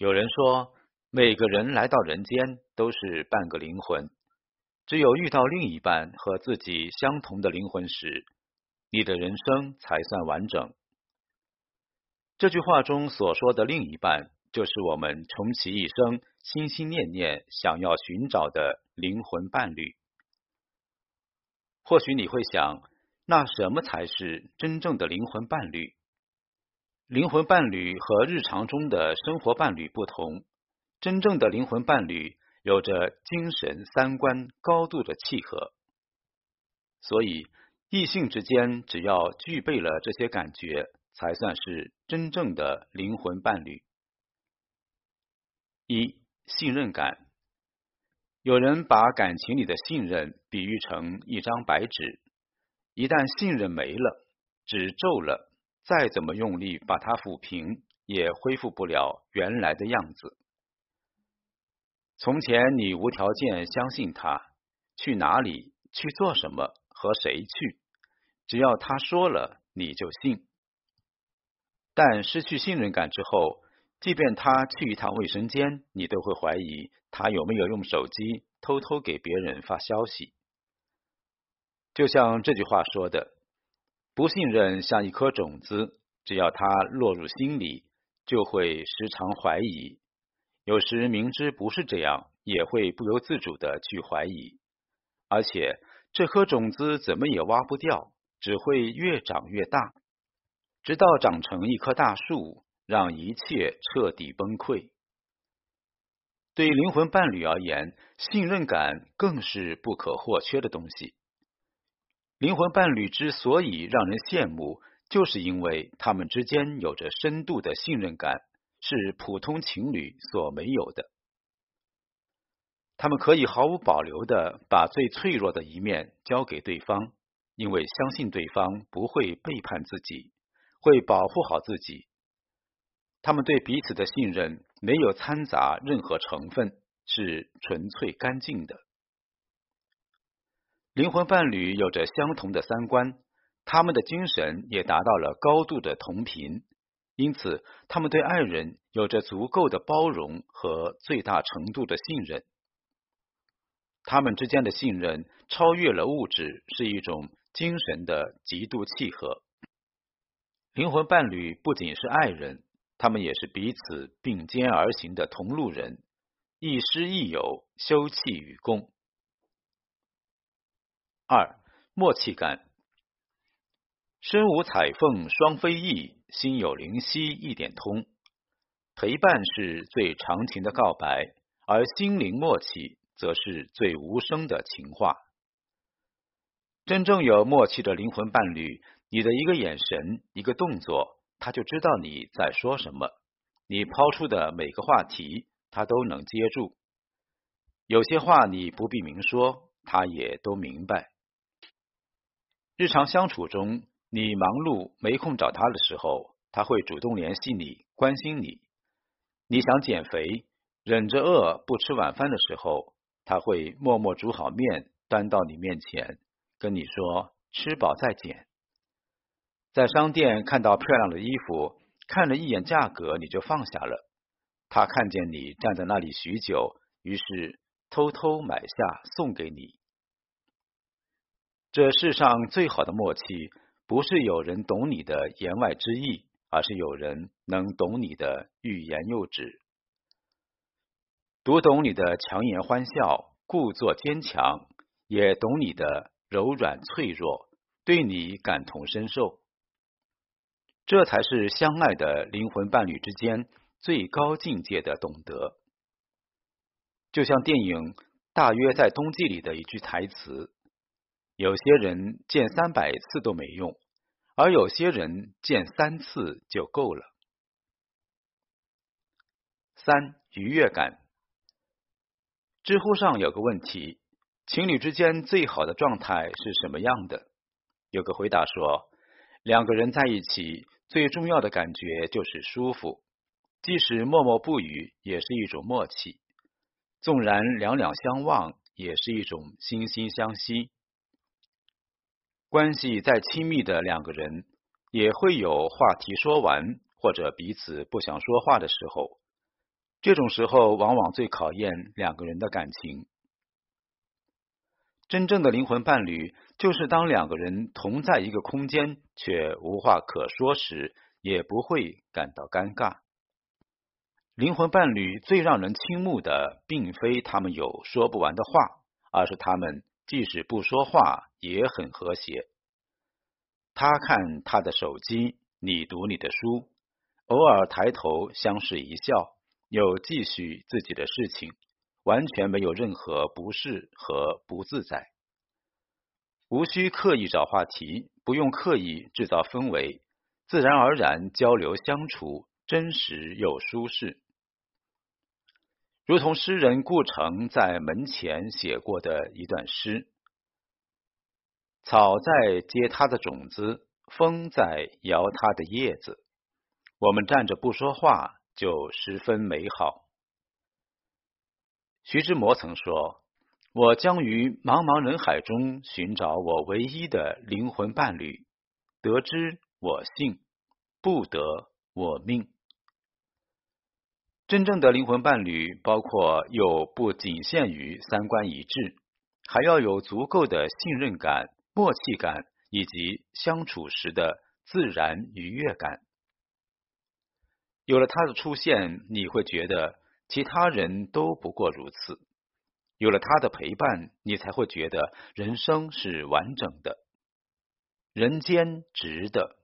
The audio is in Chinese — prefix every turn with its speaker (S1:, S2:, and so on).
S1: 有人说，每个人来到人间都是半个灵魂，只有遇到另一半和自己相同的灵魂时，你的人生才算完整。这句话中所说的另一半，就是我们穷其一生心心念念想要寻找的灵魂伴侣。或许你会想，那什么才是真正的灵魂伴侣？灵魂伴侣和日常中的生活伴侣不同，真正的灵魂伴侣有着精神三观高度的契合，所以异性之间只要具备了这些感觉，才算是真正的灵魂伴侣。一、信任感。有人把感情里的信任比喻成一张白纸，一旦信任没了，纸皱了。再怎么用力把它抚平，也恢复不了原来的样子。从前你无条件相信他，去哪里去做什么和谁去，只要他说了你就信。但失去信任感之后，即便他去一趟卫生间，你都会怀疑他有没有用手机偷偷给别人发消息。就像这句话说的。不信任像一颗种子，只要它落入心里，就会时常怀疑。有时明知不是这样，也会不由自主的去怀疑。而且这颗种子怎么也挖不掉，只会越长越大，直到长成一棵大树，让一切彻底崩溃。对灵魂伴侣而言，信任感更是不可或缺的东西。灵魂伴侣之所以让人羡慕，就是因为他们之间有着深度的信任感，是普通情侣所没有的。他们可以毫无保留的把最脆弱的一面交给对方，因为相信对方不会背叛自己，会保护好自己。他们对彼此的信任没有掺杂任何成分，是纯粹干净的。灵魂伴侣有着相同的三观，他们的精神也达到了高度的同频，因此他们对爱人有着足够的包容和最大程度的信任。他们之间的信任超越了物质，是一种精神的极度契合。灵魂伴侣不仅是爱人，他们也是彼此并肩而行的同路人，亦师亦友，休戚与共。二默契感，身无彩凤双飞翼，心有灵犀一点通。陪伴是最长情的告白，而心灵默契则是最无声的情话。真正有默契的灵魂伴侣，你的一个眼神、一个动作，他就知道你在说什么；你抛出的每个话题，他都能接住。有些话你不必明说，他也都明白。日常相处中，你忙碌没空找他的时候，他会主动联系你，关心你。你想减肥，忍着饿不吃晚饭的时候，他会默默煮好面端到你面前，跟你说吃饱再减。在商店看到漂亮的衣服，看了一眼价格你就放下了。他看见你站在那里许久，于是偷偷买下送给你。这世上最好的默契，不是有人懂你的言外之意，而是有人能懂你的欲言又止，读懂你的强颜欢笑，故作坚强，也懂你的柔软脆弱，对你感同身受。这才是相爱的灵魂伴侣之间最高境界的懂得。就像电影《大约在冬季》里的一句台词。有些人见三百次都没用，而有些人见三次就够了。三愉悦感。知乎上有个问题：情侣之间最好的状态是什么样的？有个回答说，两个人在一起最重要的感觉就是舒服，即使默默不语也是一种默契，纵然两两相望也是一种惺惺相惜。关系再亲密的两个人，也会有话题说完或者彼此不想说话的时候。这种时候往往最考验两个人的感情。真正的灵魂伴侣，就是当两个人同在一个空间却无话可说时，也不会感到尴尬。灵魂伴侣最让人倾慕的，并非他们有说不完的话，而是他们即使不说话也很和谐。他看他的手机，你读你的书，偶尔抬头相视一笑，又继续自己的事情。完全没有任何不适和不自在，无需刻意找话题，不用刻意制造氛围，自然而然交流相处，真实又舒适。如同诗人顾城在门前写过的一段诗：“草在结它的种子，风在摇它的叶子，我们站着不说话，就十分美好。”徐志摩曾说：“我将于茫茫人海中寻找我唯一的灵魂伴侣，得之我幸，不得我命。”真正的灵魂伴侣，包括又不仅限于三观一致，还要有足够的信任感、默契感以及相处时的自然愉悦感。有了他的出现，你会觉得。其他人都不过如此。有了他的陪伴，你才会觉得人生是完整的，人间值得。